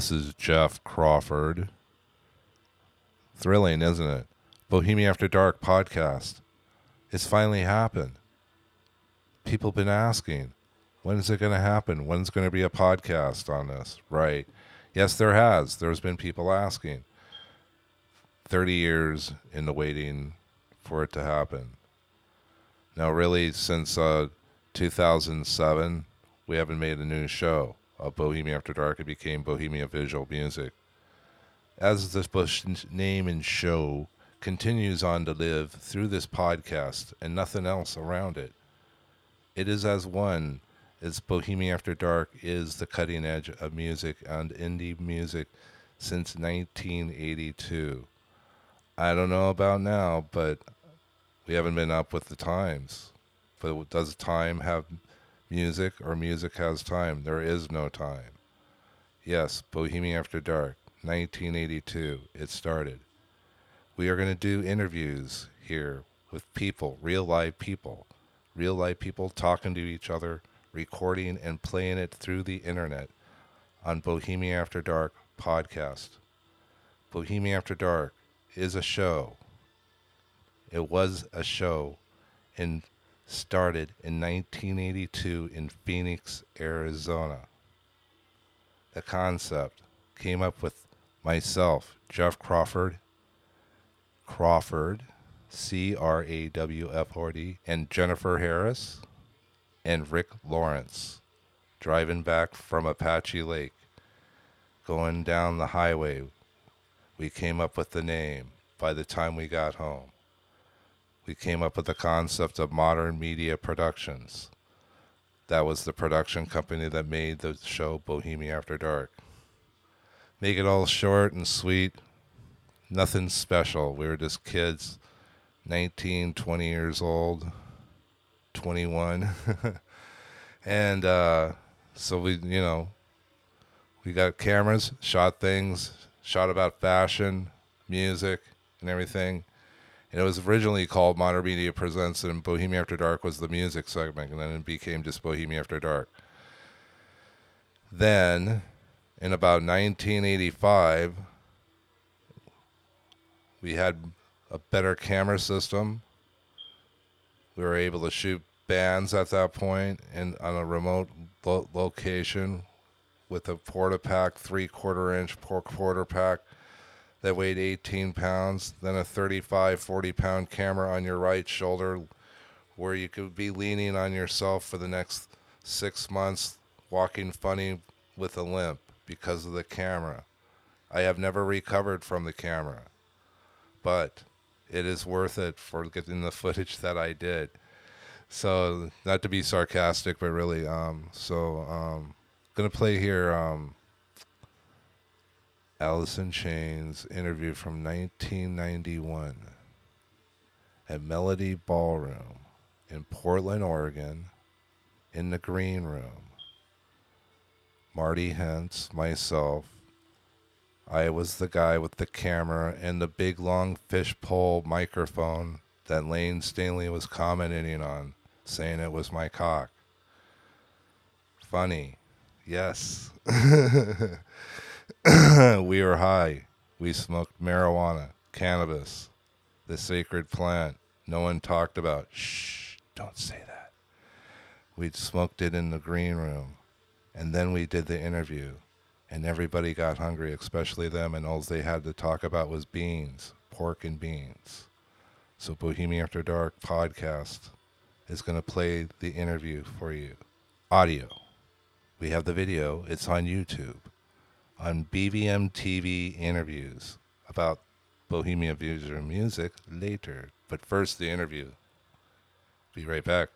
This is Jeff Crawford. Thrilling, isn't it? Bohemia After Dark podcast. It's finally happened. People been asking, when is it going to happen? When's going to be a podcast on this? Right. Yes, there has. There's been people asking. 30 years in the waiting for it to happen. Now, really, since uh, 2007, we haven't made a new show of Bohemia After Dark. It became Bohemia Visual Music. As this Bush name and show continues on to live through this podcast and nothing else around it, it is as one as Bohemia After Dark is the cutting edge of music and indie music since 1982. I don't know about now, but we haven't been up with the times. But does time have music or music has time? There is no time. Yes, Bohemia After Dark, 1982, it started. We are going to do interviews here with people, real live people, real live people talking to each other, recording and playing it through the internet on Bohemia After Dark podcast. Bohemia After Dark is a show. It was a show and started in 1982 in Phoenix, Arizona. The concept came up with myself, Jeff Crawford, Crawford, C R A W F O R D, and Jennifer Harris and Rick Lawrence driving back from Apache Lake, going down the highway. We came up with the name by the time we got home. We came up with the concept of modern media productions. That was the production company that made the show Bohemia After Dark. Make it all short and sweet, nothing special. We were just kids, 19, 20 years old, 21. and uh, so we, you know, we got cameras, shot things, shot about fashion, music, and everything. And it was originally called Modern Media Presents, and Bohemia After Dark was the music segment, and then it became just Bohemia After Dark. Then, in about 1985, we had a better camera system. We were able to shoot bands at that point and on a remote lo- location with a Portapak three quarter inch por- quarter pack that weighed 18 pounds, then a 35, 40 pound camera on your right shoulder where you could be leaning on yourself for the next six months, walking funny with a limp because of the camera. I have never recovered from the camera, but it is worth it for getting the footage that I did. So, not to be sarcastic, but really, um, so, um, gonna play here, um, In Chains interview from 1991 at Melody Ballroom in Portland, Oregon, in the green room. Marty Hentz, myself, I was the guy with the camera and the big long fishpole microphone that Layne Staley was commenting on, saying it was my cock. Funny, yes. we were high. We smoked marijuana, cannabis, the sacred plant no one talked about. Shh, don't say that. We'd smoked it in the green room. And then we did the interview. And everybody got hungry, especially them, and all they had to talk about was beans, pork and beans. So Bohemia After Dark podcast is going to play the interview for you. Audio. We have the video. It's on YouTube on BVM TV interviews about Bohemia Visual Music later. But first, the interview. Be right back.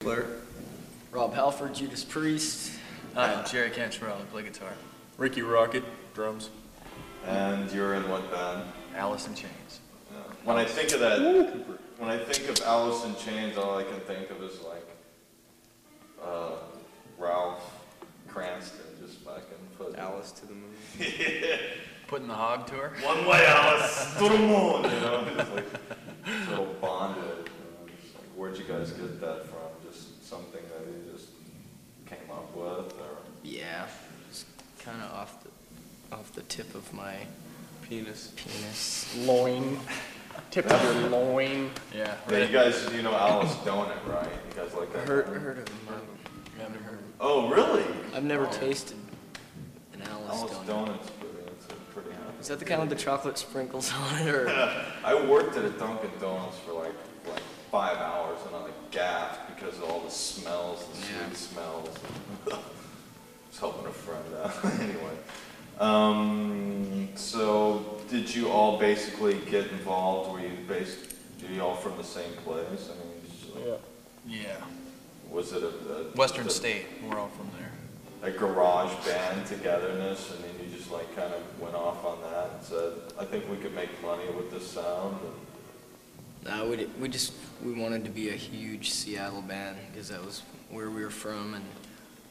Blair. Rob Halford, Judas Priest. Uh, Jerry Cantrell, play guitar. Ricky Rocket, drums. And you're in what band? Alice in Chains. When I think of that, when I think of Alice in Chains, all I can think of is like uh, Ralph Cranston just fucking put Alice to the moon. yeah. Putting the hog to her. One way, Alice, to the moon. You know, just like so bonded. You know, just like, where'd you guys get that from? Just something that you just came up with, or Yeah, it's kind of off the off the tip of my Penis. penis. Loin. Tip of your loin. Yeah. Yeah, you guys, you know Alice Donut, right? You guys like that? Heard kind of- heard of him. Haven't heard. Oh, really? I've never Oh. tasted an Alice, Alice donut. Donuts, it's a pretty Is that the kind with the chocolate sprinkles on it, or? I worked at a Dunkin' Donuts for like like five hours and I like gasped because of all the smells, the sweet smells. Just helping a friend out. anyway, um, so did you all basically get involved? Were you based? Are you all from the same place? I mean, just like, Yeah. was it a, a Western a- State. We're all from there. A garage band togetherness, and then you just like kind of went off on that and said, "I think we could make money with this sound." And No, we, we just we wanted to be a huge Seattle band because that was where we were from, and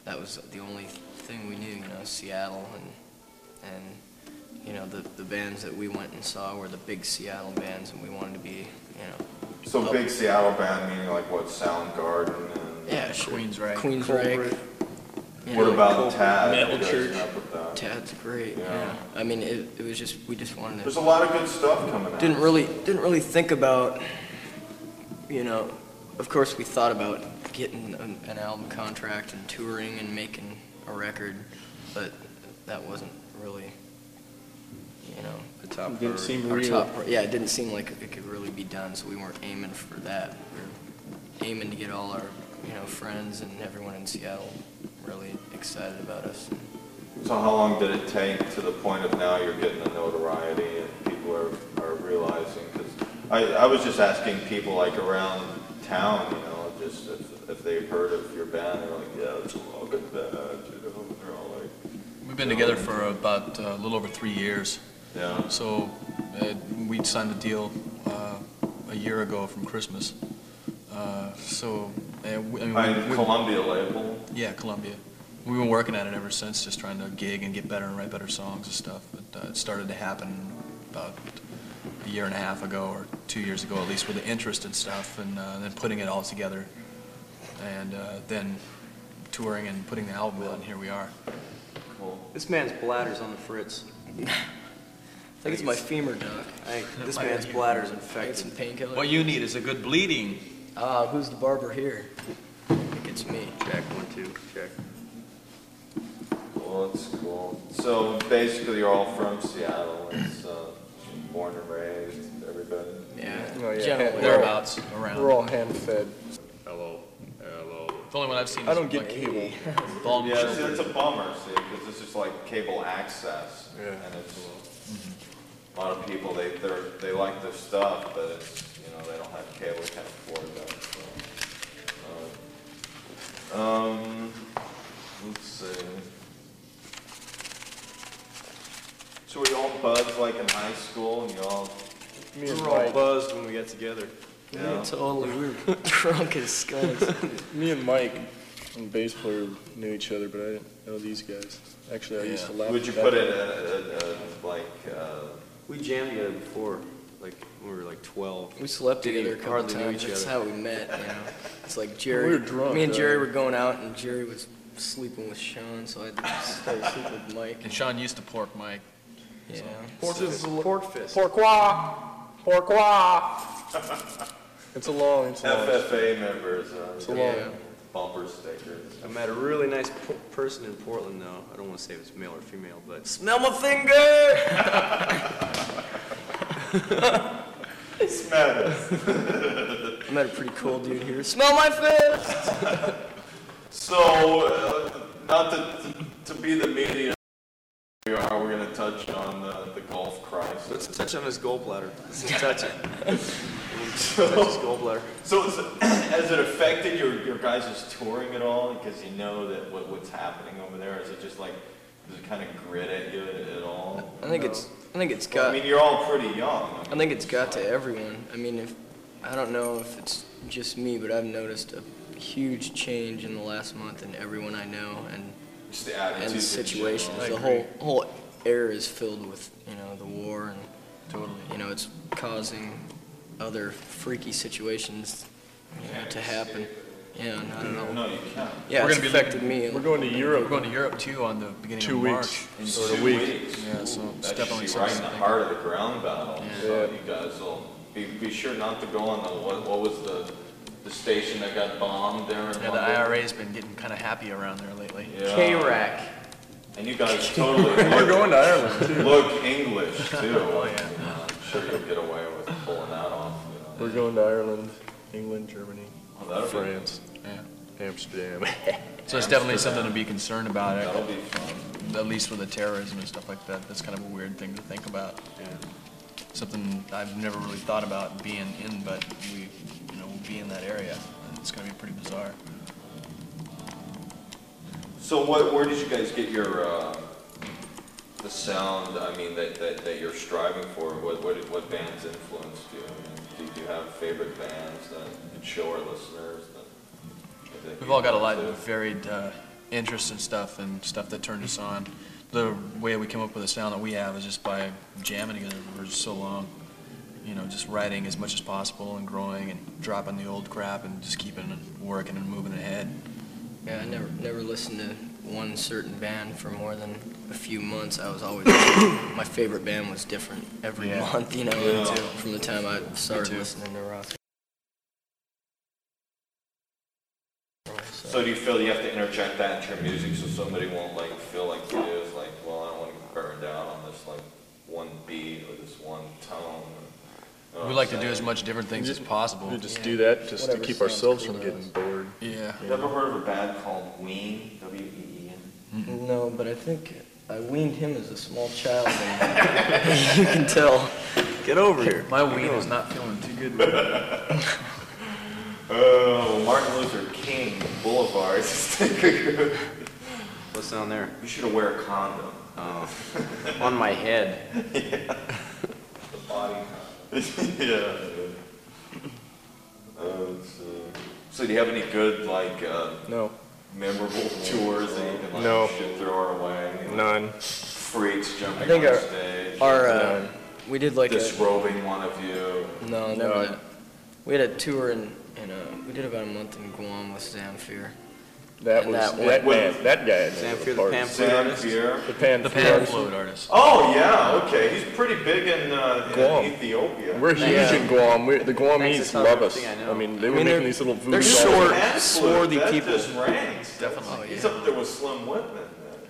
that was the only thing we knew, you know, Seattle, and and you know the the bands that we went and saw were the big Seattle bands, and we wanted to be, you know. so up- big Seattle band, meaning like what Soundgarden and Yeah, sure. Queensryche. Queensryche. You What know, about Tad? Metal You guys Church. up with that? Tad's great. Yeah. Yeah. I mean, it, it was just we just wanted to. There's a lot of good stuff coming out. didn't really didn't really think about you know of course we thought about getting an, an album contract and touring and making a record but that wasn't really you know The top Didn't priority. seem our real. top yeah it didn't seem like it could really be done so we weren't aiming for that we were aiming to get all our you know friends and everyone in Seattle really excited about us So how long did it take to the point of now you're getting the notoriety and people are, are realizing? Because I, I was just asking people like around town, you know, just if, if they've heard of your band, they're like, yeah, it's a rocket band, you know, and they're all like, We've been together for about uh, a little over three years. Yeah. So uh, we signed a deal uh, a year ago from Christmas. Uh, so uh, we, I mean, By we- we- Columbia label? Yeah, Columbia. We've been working at it ever since, just trying to gig and get better and write better songs and stuff. But uh, it started to happen about a year and a half ago, or two years ago at least, with the interest and stuff, and uh, then putting it all together, and uh, then touring and putting the album out, and here we are. Cool. This man's bladder's on the fritz. I think it's my femur doc I think this man's be. bladder's infected. some painkillers What you need is a good bleeding. Ah, who's the barber here? I think it's me. Check, one, two, check. Cool, that's cool. So basically you're all from Seattle, it's, uh, born and raised, everybody? Yeah. Oh, yeah. Generally. Thereabouts, around. We're all hand fed. Hello. Hello. The only one I've seen I is don't get like cable. Bald Yeah, see, it's a bummer, see, because it's just like cable access. Yeah. And it's, a lot of people, they, they're, they like their stuff, but it's, you know, they don't have cable, they can't afford that, so. uh, Um, let's see. So were you all buds like in high school and you all, Me We and were all Mike. buzzed when we got together. Yeah, totally. We were drunk as skunks. Me and Mike, and bass player, knew each other, but I didn't know these guys. Actually, I used to laugh. would you at put that. it at, at, at, like, uh, We jammed together before, like when we were like 12. We slept Didn't together a couple hardly know times. each That's other. how we met. You know, it's like Jerry. We were drunk, Me and Jerry though. were going out, and Jerry was sleeping with Sean, so I had to stay sleep with Mike. And Sean used to pork Mike. Yeah. Pork, Pork fist. pourquoi? Pourquoi? It's a long, it's a long. FFA members, uh, It's a long. bumper stickers. I met a really nice p- person in Portland, though. I don't want to say if it's male or female, but Smell my finger. Smell it. I met a pretty cool dude here. Smell my fist. So, uh, not to, to, to be the media, we are, we're gonna touch on the, the golf crisis. let's touch on his gallbladder. Let's just touch it. touch his gallbladder. So, is it, has it affected your, your guys' touring at all? Because you know that what, what's happening over there? Is it just like, does it kind of grit at you at, at all? I think it's. I think it's Well, I mean, you're all pretty young. I think it's got to everyone. I mean, if I don't know if it's just me, but I've noticed a huge change in the last month in everyone I know and Just the and attitudes situations. The whole whole air is filled with you know the war and totally. You know, it's causing other freaky situations you know, to happen. Yeah, and I don't know. No, you can't. Yeah, We're it's gonna be affected me. We're going to Europe. We're going to Europe too on the beginning Two of weeks. March. Sort of Two week. weeks. Yeah, so it's That definitely should be right in the to heart of the ground battle. So Yeah. you guys will be, be sure not to go on the what, what was the the station that got bombed there in Yeah, the London? IRA's been getting kind of happy around there lately. Yeah. K-Rack. And you guys totally We're going to Ireland too. look English too. Oh, yeah. You I'm sure you'll get away with pulling that off. You know. We're going to Ireland, England, Germany, Oh, France, Yeah. Amsterdam. So it's definitely something to be concerned about. That'll be fun. At least with the terrorism and stuff like that. That's kind of a weird thing to think about. Something I've never really thought about being in, but we, you know, we'll be in that area. and It's going to be pretty bizarre. So what, where did you guys get your, uh, the sound, I mean, that, that, that you're striving for? What, what, what bands influenced you? I mean, Do you have favorite bands that you could show our listeners that? that We've all got a lot of varied uh, interests and stuff, and stuff that turned us on. The way we came up with the sound that we have is just by jamming together for so long. You know, just writing as much as possible and growing and dropping the old crap and just keeping it working and moving ahead. Yeah, I never never listened to one certain band for more than a few months. I was always my favorite band was different every Yeah. month. You know, Yeah. until- from the time I started listening to rock. So do you feel you have to interject that into your music so somebody won't like feel like it is like, well, I don't want to get burned out on this like one beat or this one tone? You know We like I'm to do as much different things as possible. We just Yeah. do that just to keep ourselves from getting bored. Yeah. You ever heard of a band called Ween? W-E-E-N? No, but I think I weaned him as a small child, and you can tell. Get over here. My weed is not feeling too good. Oh, Martin Luther King Boulevard. What's down there? you should wear a condom. Oh, on my head. Yeah. The body condom. yeah. Uh, let's. So do you have any good like uh, No, memorable tours that you can like No. should throw our way? none. Freaks jumping I think on our- stage. Our uh, None. we did like a disrobing one of you. no, never No. We had a tour in, in uh, we did about a month in Guam with Zamfir. That And was that that, one- man. That guy. Sam knows Fear, the parts. pamphlet Sam artist? Fear. The pan. The pan float artist. Oh yeah, okay. He's pretty big in, uh, in Ethiopia. We're huge Yeah. in Guam. We're, the Guamese that's not love us. everything I know. I mean, they I were mean, making they're- these little they're voodoo short, dolls. Hand swarthy flute, people. That just ranks. Definitely. Oh, He's up there with Slim Whitman.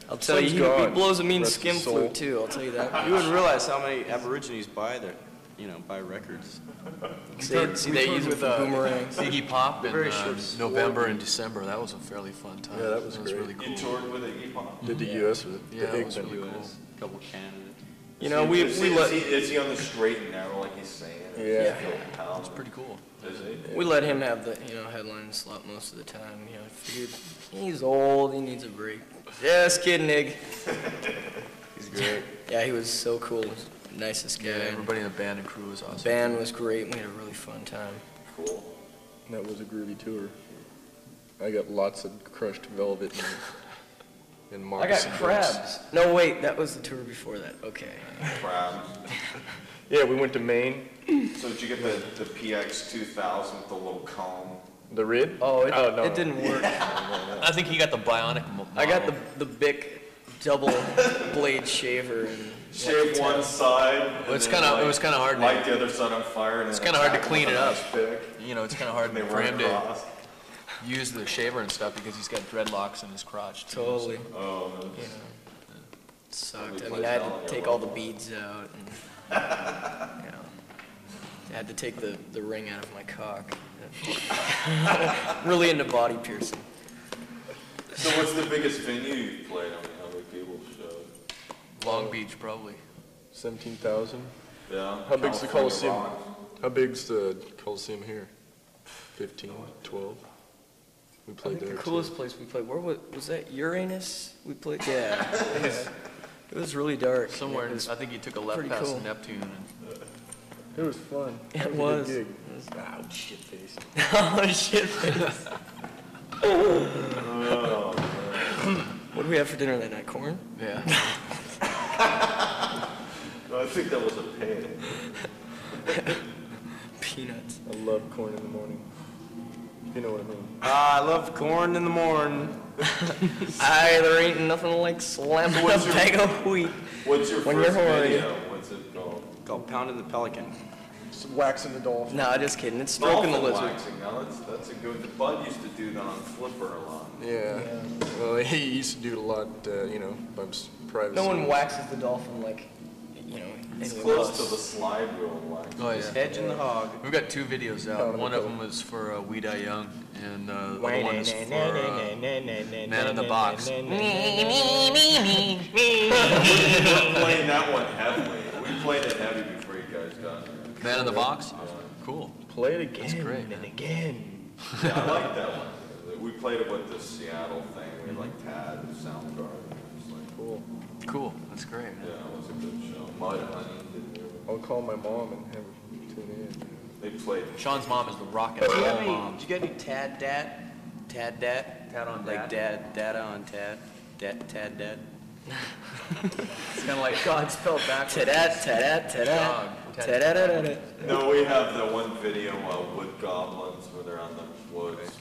I'll tell you, Slim's he, he gone. blows a mean Rest skim his soul. flute too. I'll tell you that. You wouldn't realize how many Aborigines buy their, you know, buy records. See, see they use it with for uh, boomerangs. Iggy Pop in Very uh, short, November and December. That was a fairly fun time. Yeah, that was great. really cool. You toured with Iggy Pop. Did the U.S. with it. Yeah, the it was Igman. really cool. US, a couple candidates. You know, we is, we he, let is, he, is he on the straight and narrow like he's saying? Yeah. It's pretty cool. Is he? we let him have the you know headline slot most of the time. You know, figured he's old, he needs a break. Just kidding, Ig. He's great. Yeah, he was so cool. Nicest guy. Yeah, everybody in the band and crew was awesome. The Band was great. We had a really fun time. Cool. That was a groovy tour. I got lots of crushed velvet and, and I got moccasin boots. crabs. No, wait, that was the tour before that. Okay. Crabs. Yeah, we went to Maine. So did you get the, the PX 2000 with the little comb? The Rid? Oh, it, Oh, no. it didn't work. I think he got the bionic mo- I got the model. the Bic double blade shaver and Shave one side. and Well, it's kinda- it was kinda hard to- Light the other side on fire. And It's kinda hard to clean it up. pick. You know, it's kind of hard they for run him to use the shaver and stuff because he's got dreadlocks in his crotch. Too, totally. Oh, no. You know, sucked. I mean, I had to take all the beads out, and you know, I had to take the the ring out of my cock. really into body piercing. So what's the biggest venue you've played? I mean, how many people showed? So Long Beach probably. 17,000. Yeah. How big's the Coliseum? Rock. How big's the Coliseum here? 15, 12? We I played think there the too. coolest place we played. Where was was that? Uranus? We played. Yeah. it, was, it was really dark. Somewhere, in, was I think you took a left past cool. Neptune. And, It was fun. It That a good was. gig. It was- Ow, shit face. oh shit! Oh, What do we have for dinner that night? Corn? Yeah. No, I think that was a pain. Peanuts. I love corn in the morning. You know what I mean? Ah, I love corn in the morning. I there ain't nothing like slamming a What's your- bag of wheat What's your when first you're horny. video? What's it called? Called Pounding the Pelican. Just waxing the dolphin. Nah, just kidding. It's stroking the Dolphin lizard. waxing. Now that's that's a good. The Bud used to do that on Flipper a lot. Yeah. Well, he used to do it a lot, uh, you know, by s- private. No one waxes the dolphin like, you know, It's close us. to the slide rule wax. Oh yeah. Hedge and the hog. We've got two videos out. One of them was for uh, We Die Young, and uh, the other one is for uh, Man in the Box. Me, me, me, We're playing that one heavily. We played it heavy before you guys got here. Man in the Box. Cool. Play it again That's great. and again. Yeah, I like that one. We played it with the Seattle thing. We had like Tad and Soundgarden. It was like Cool. Cool. That's great. Yeah, it was a good show. Mud Honey? I'll call my mom and have her tune in. They played. Sean's mom is the rock and you roll any, mom. did you get any Tad Dat? Tad Dat? Tad on dad. Like Dad? Dad, Data on Tad? Dat, Tad Dad? It's kind of like God spelled backwards. Ta-da, ta-da, ta-da. Ta-da-da-da-da. No, we have the one video uh, Wood Goblins where they're on the woods.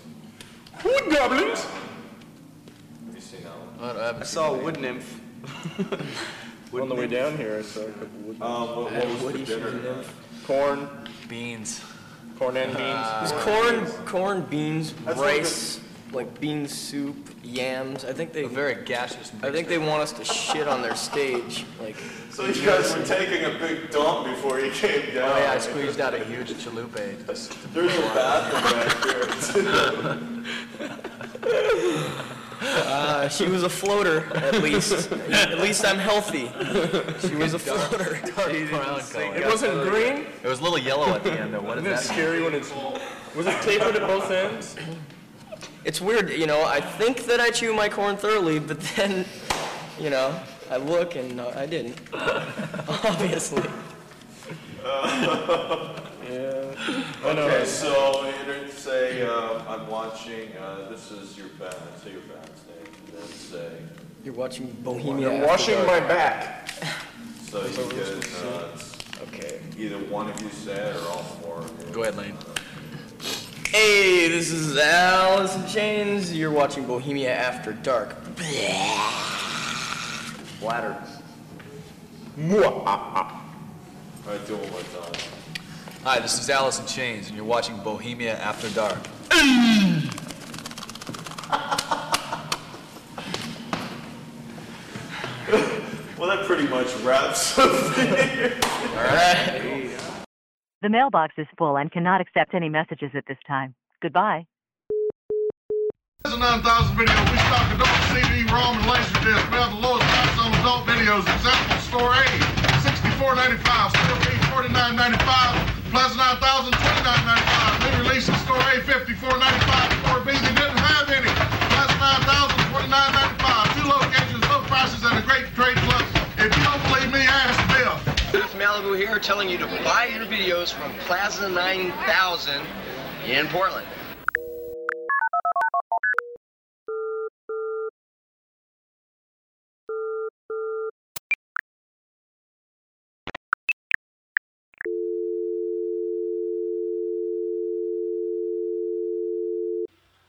Wood goblins! Have you seen that one? I, I saw a wood nymph. On the way down here, I saw a couple wood. Um, what, what was Woody for dinner corn, beans. corn and beans. It's corn, corn, beans, That's what rice, like bean soup, yams. I think they, A very gaseous mix. I think they want us to shit on their stage. Like, So you guys were taking a big dump before you came down. Oh yeah, I squeezed out a huge chalupa. Just There's a bathroom back here. uh, she was a floater, at least. at least I'm healthy. She was a floater. brown color. It wasn't green? It was a little yellow at the end though. What is Isn't it that? scary when it's. Was it tapered at both ends? It's weird, you know. I think that I chew my corn thoroughly, but then, you know, I look and uh, I didn't. Obviously. Yeah. Okay, so you didn't say uh, I'm watching. Uh, this is your band. Say your band's name, and say. You're watching Bohemia. I'm After washing my back. So you guys, uh, it's Okay. either one of you said or all four. of you. Go ahead, Layne. Hey, this is Alice in Chains. You're watching Bohemia After Dark. Bladder. All right, do it one more time. Hi, this is Alice in Chains, and you're watching Bohemia After Dark. Well, that pretty much wraps up here. The mailbox is full and cannot accept any messages at this time. Goodbye. There's a 9,000 video. We stock adult CD, ROM, and Laserdisc. We have the lowest price on adult videos. Example, Store A, $64.95. Store B, $49.95. Plaza 9000, $29.95. New release in Store A, $54.95. Malibu here telling you to buy your videos from Plaza 9000 in Portland.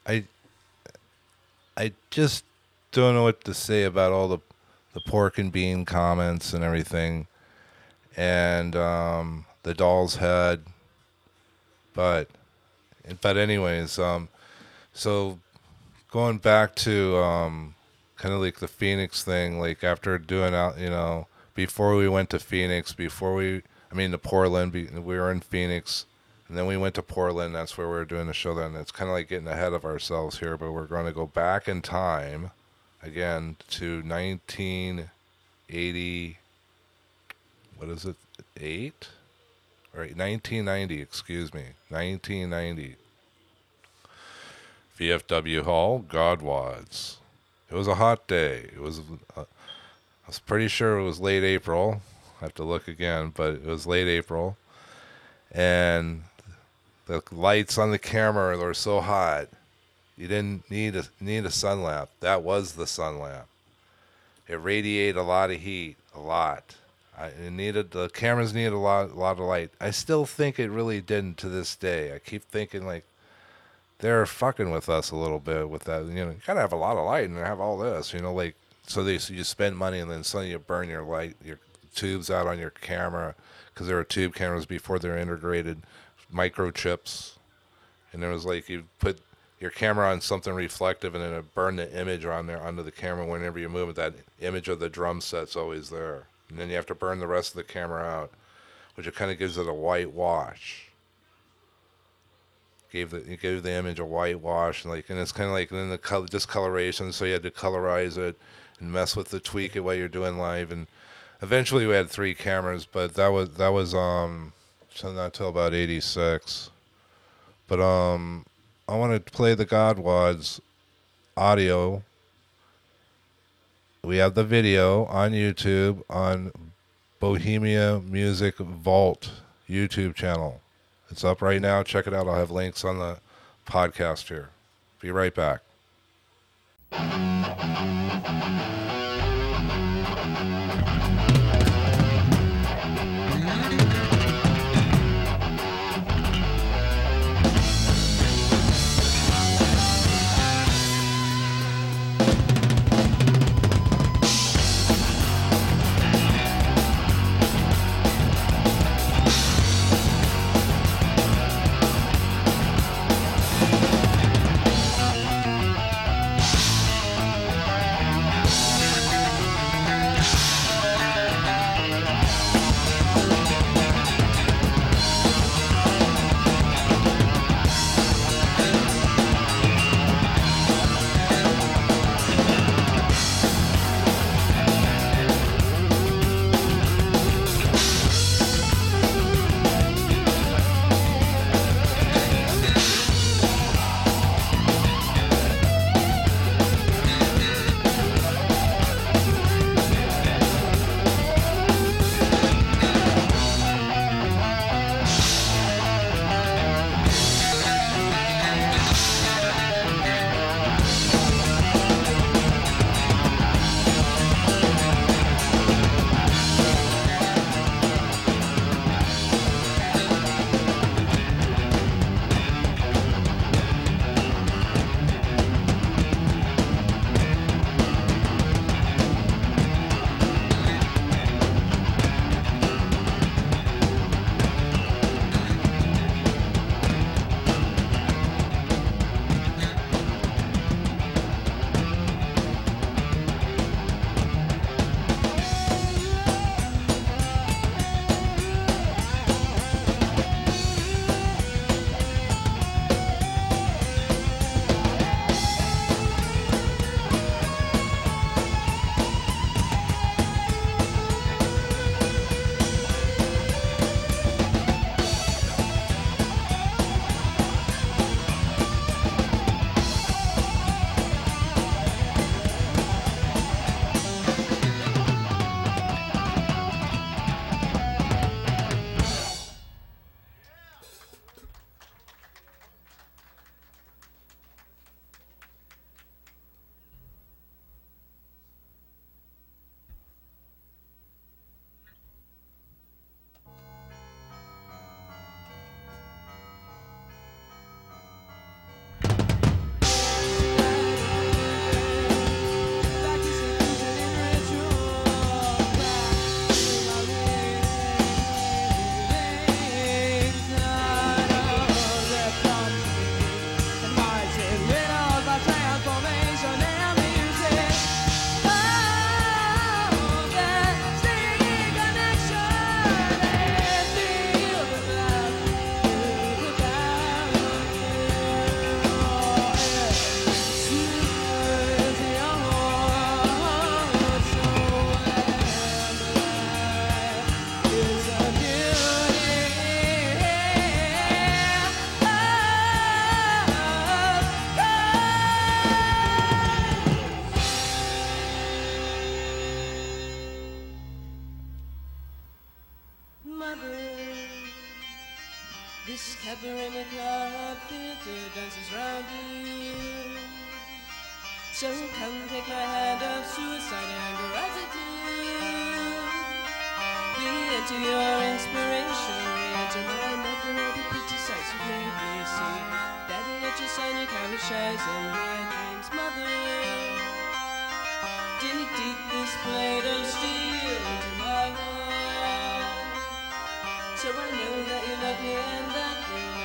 I I just don't know what to say about all the the pork and bean comments and everything, and um, the doll's head. But but anyways, um, so going back to um, kind of like the Phoenix thing, like after doing out, you know, before we went to Phoenix, before we, I mean, to Portland, we were in Phoenix, and then we went to Portland. That's where we were doing the show. Then it's kind of like getting ahead of ourselves here, but we're going to go back in time again to 1980. What is it? Eight. All right, 1990. Excuse me, 1990. VFW Hall, Godwads. It was a hot day. It was. Uh, I was pretty sure it was late April. I have to look again, but it was late April, and the lights on the camera were so hot. You didn't need a need a sun lamp. That was the sun lamp. It radiated a lot of heat, a lot. I, it needed the cameras needed a lot, a lot of light. I still think it really didn't to this day. I keep thinking like they're fucking with us a little bit with that. You know, you gotta have a lot of light and have all this. You know, like so they so you spend money and then suddenly you burn your light, your tubes out on your camera because there were tube cameras before they're integrated, microchips, and it was like you put your camera on something reflective and then it burned the image on there onto the camera whenever you move it. That image of the drum set's always there, and then you have to burn the rest of the camera out, which it kind of gives it a white wash. Gave the it gave the image a white wash and like and it's kind of like then the color discoloration so you had to colorize it and mess with the tweak it while you're doing live and eventually we had three cameras but that was that was um not till about 86 but um I want to play the Godwads audio we have the video on YouTube on Bohemia Music Vault YouTube channel it's up right now. Check it out. I'll have links on the podcast here. Be right back. So come take my hand of suicide and gratitude. Be into your inspiration, be into my mother, the pretty sights you made me see. Daddy, at your sign, your carrot shies in my dreams, mother. Dig deep this blade of steel into my heart. So I know that you love me and that we'll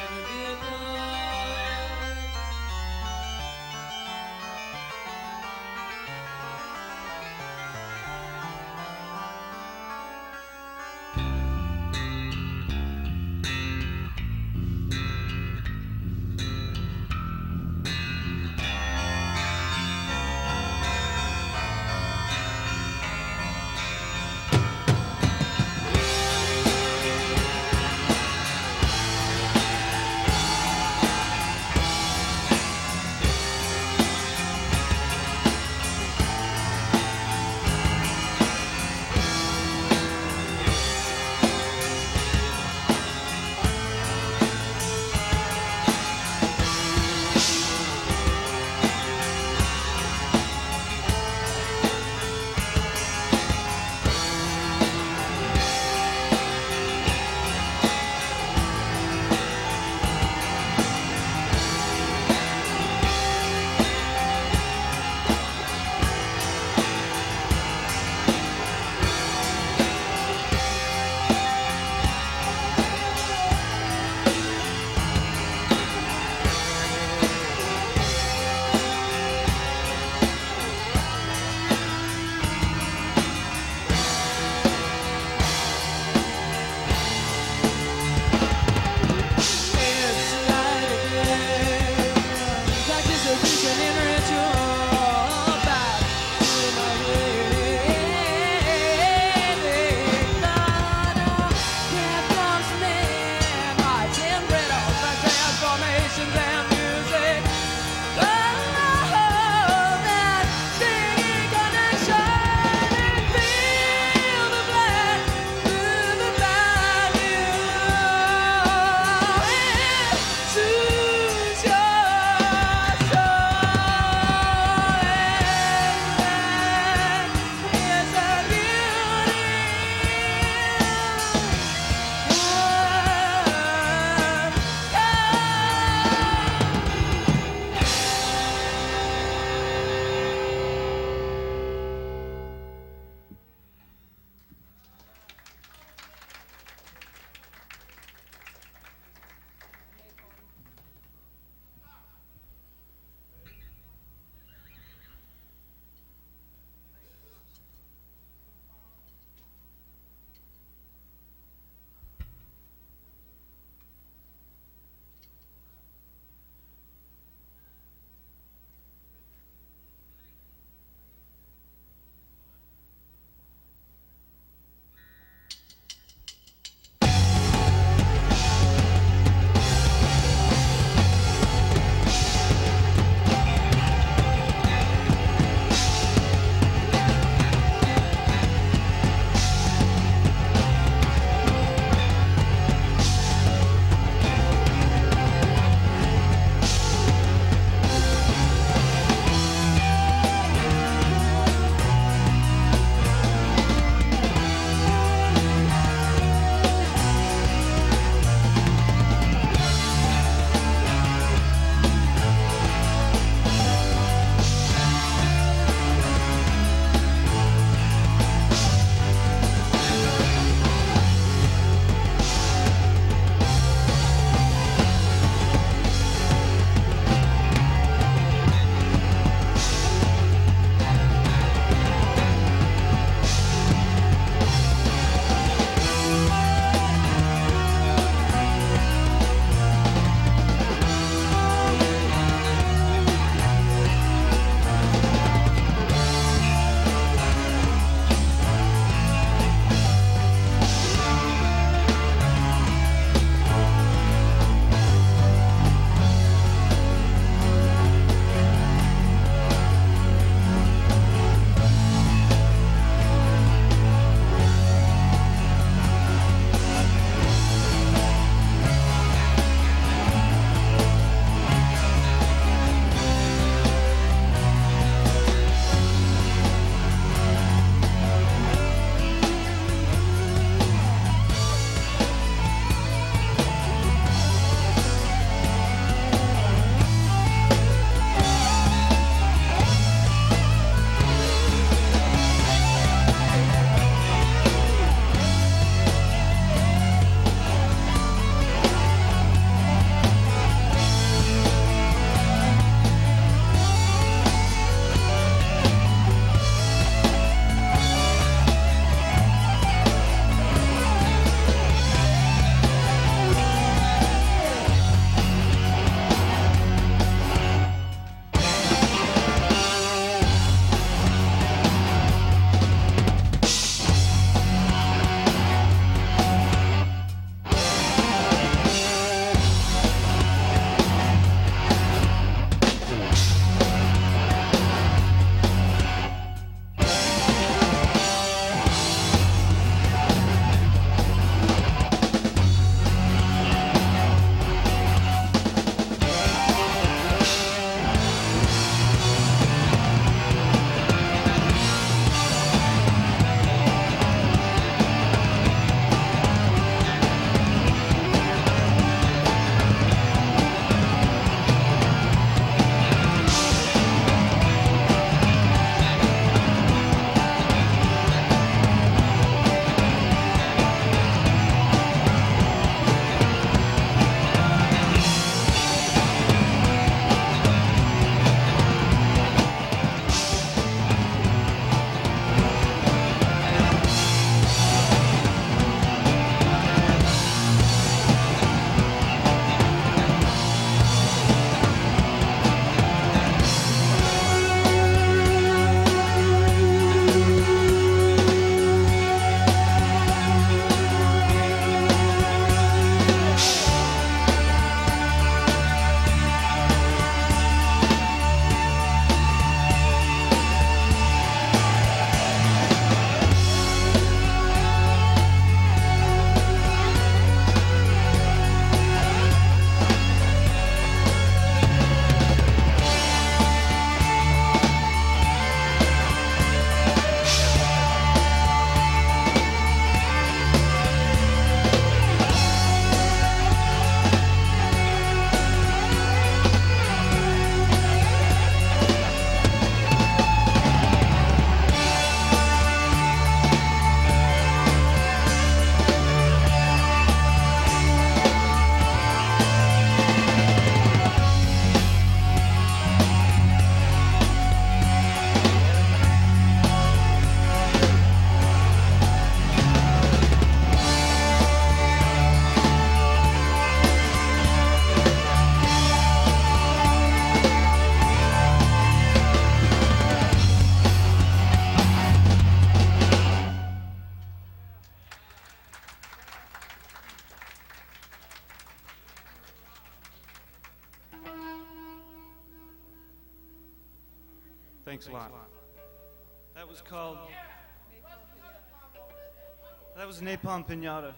Pinata.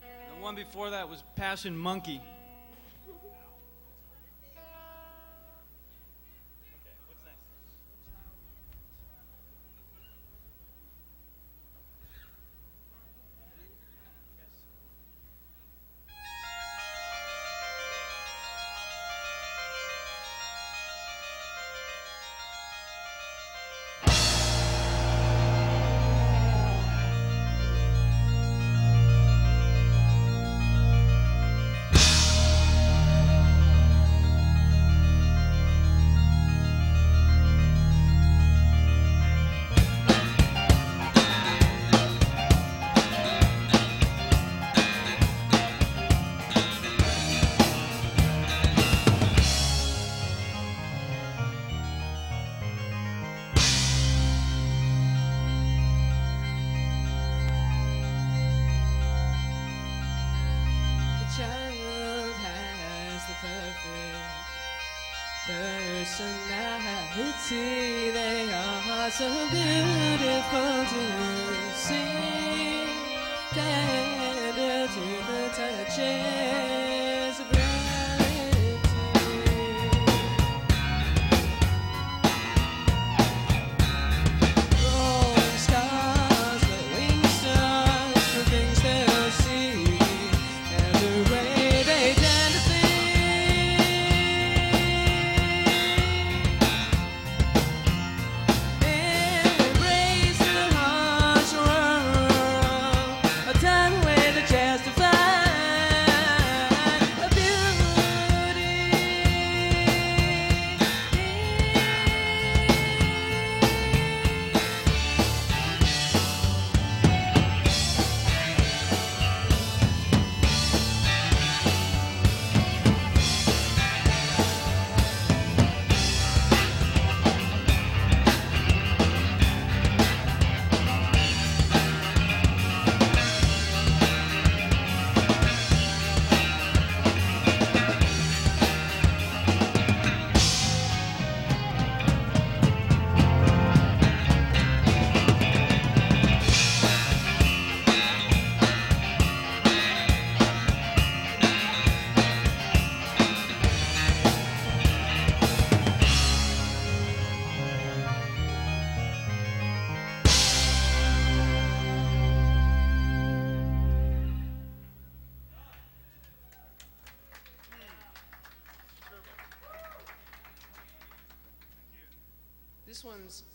The one before that was Passion Monkey.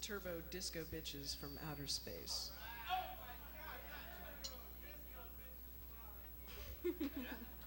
turbo disco bitches from outer space.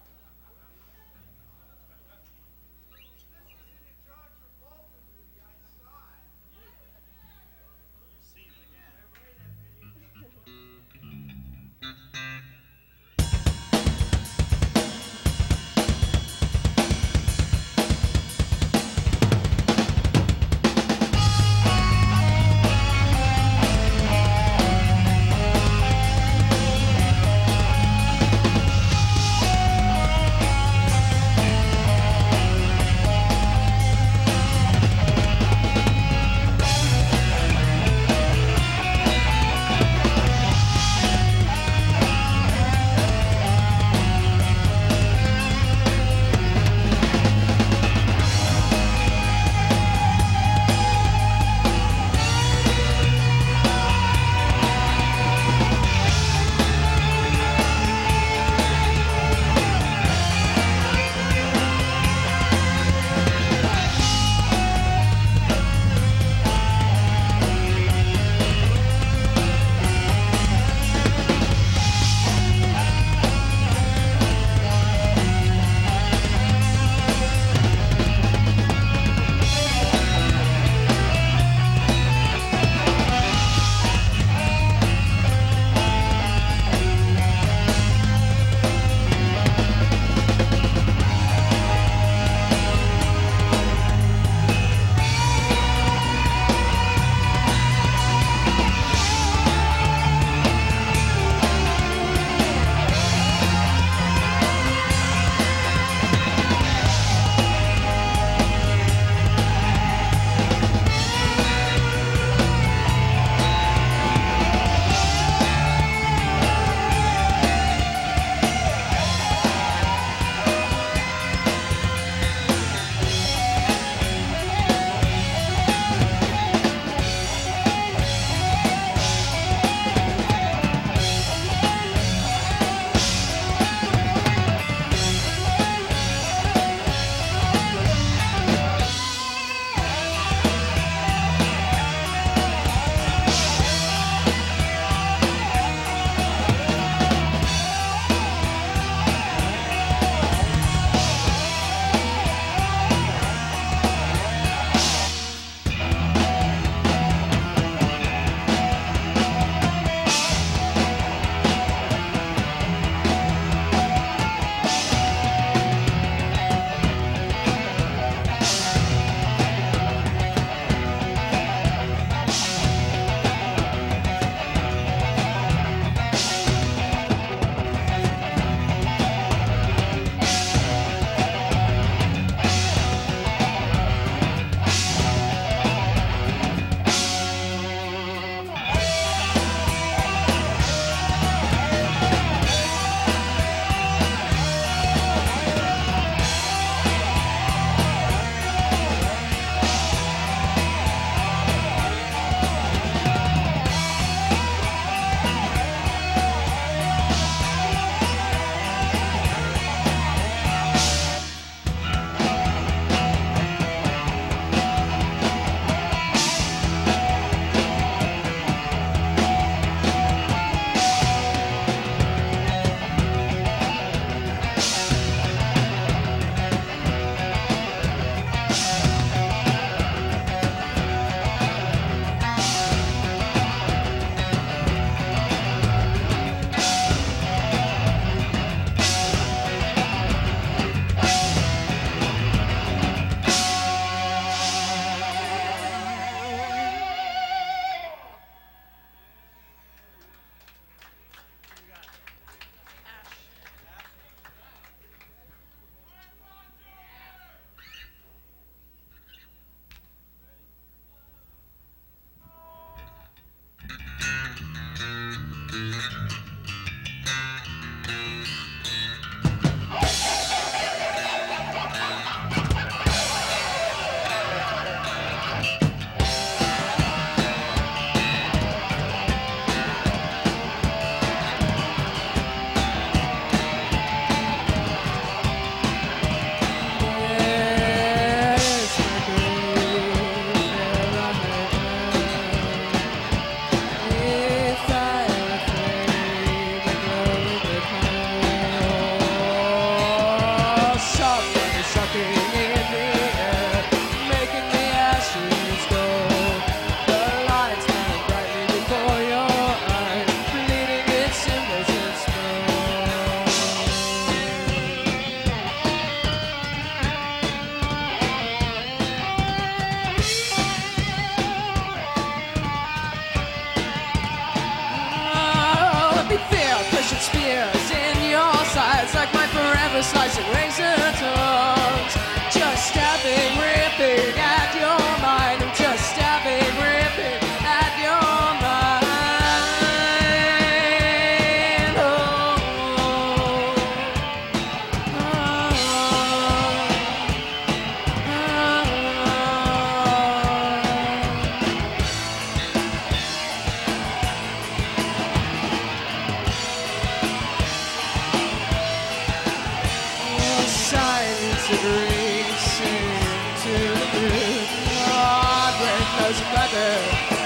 better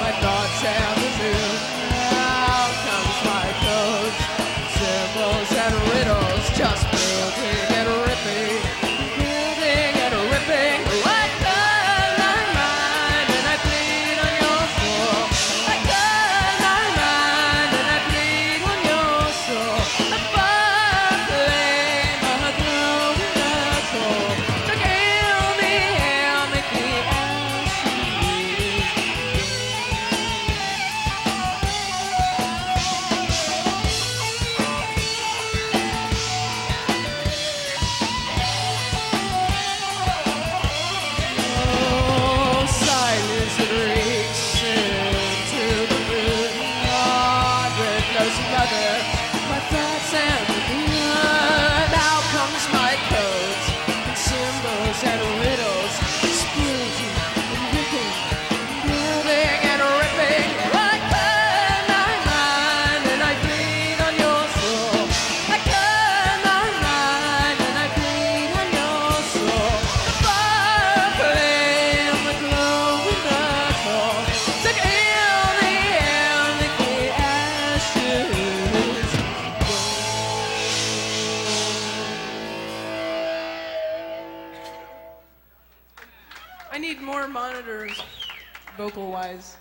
my thoughts vocal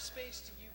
space to you,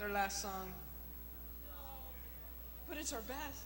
It's our last song. But it's our best.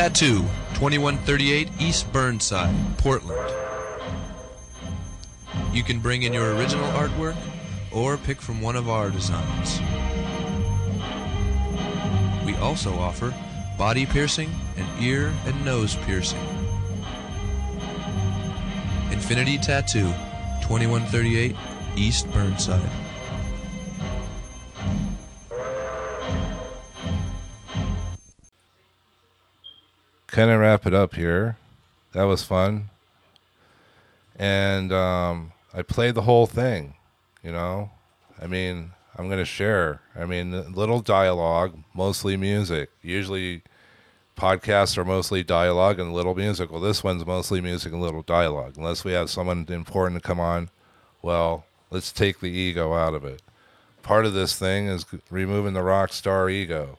Tattoo, 2138 East Burnside, Portland. You can bring in your original artwork or pick from one of our designs. We also offer body piercing and ear and nose piercing. Infinity Tattoo, 2138 East Burnside. Kind of wrap it up here. That was fun. And um, I played the whole thing, you know. I mean, I'm going to share. I mean, little dialogue, mostly music. Usually podcasts are mostly dialogue and little music. Well, this one's mostly music and little dialogue. Unless we have someone important to come on, well, let's take the ego out of it. Part of this thing is removing the rock star ego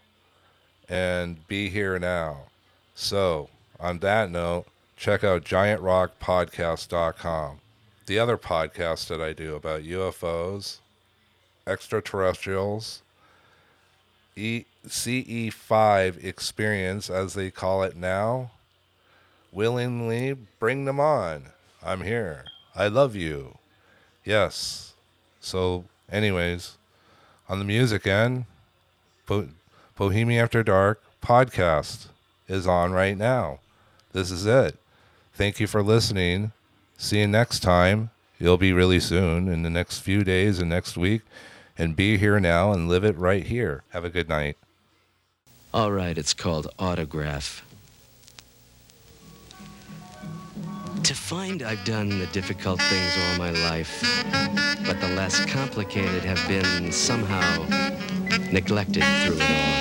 and be here now. So, on that note, check out giantrockpodcast.com. The other podcast that I do about UFOs, extraterrestrials, e- CE5 experience, as they call it now, willingly bring them on. I'm here. I love you. Yes. So, anyways, on the music end, Bo- Bohemian After Dark podcast is on right now. This is it. Thank you for listening. See you next time. You'll be really soon in the next few days and next week. And be here now and live it right here. Have a good night. All right, it's called Autograph. To find I've done the difficult things all my life, but the less complicated have been somehow neglected through it all.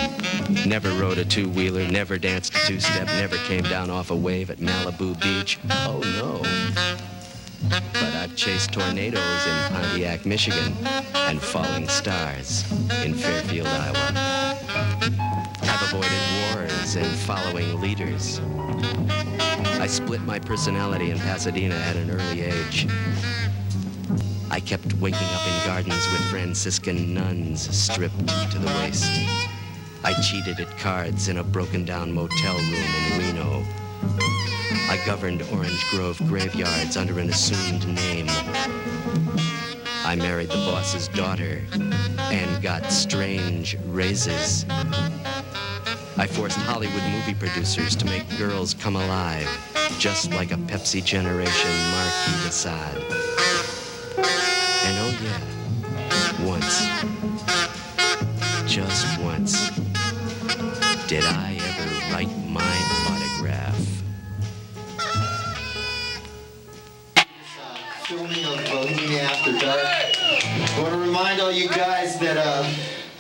Never rode a two-wheeler, never danced a two-step, never came down off a wave at Malibu Beach. Oh no. But I've chased tornadoes in Pontiac, Michigan, and falling stars in Fairfield, Iowa. I've avoided wars and following leaders. I split my personality in Pasadena at an early age. I kept waking up in gardens with Franciscan nuns stripped to the waist. I cheated at cards in a broken down motel room in Reno. I governed Orange Grove graveyards under an assumed name. I married the boss's daughter and got strange raises. I forced Hollywood movie producers to make girls come alive, just like a Pepsi Generation Marquis de Sade. And oh yeah, once, just once, did I ever write my autograph. filming of Bohemian After Dark. I want to remind all you guys that uh,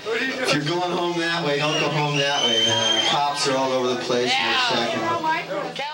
if you're going home that way, don't go home that way, man. Cops are all over the place and they're checking.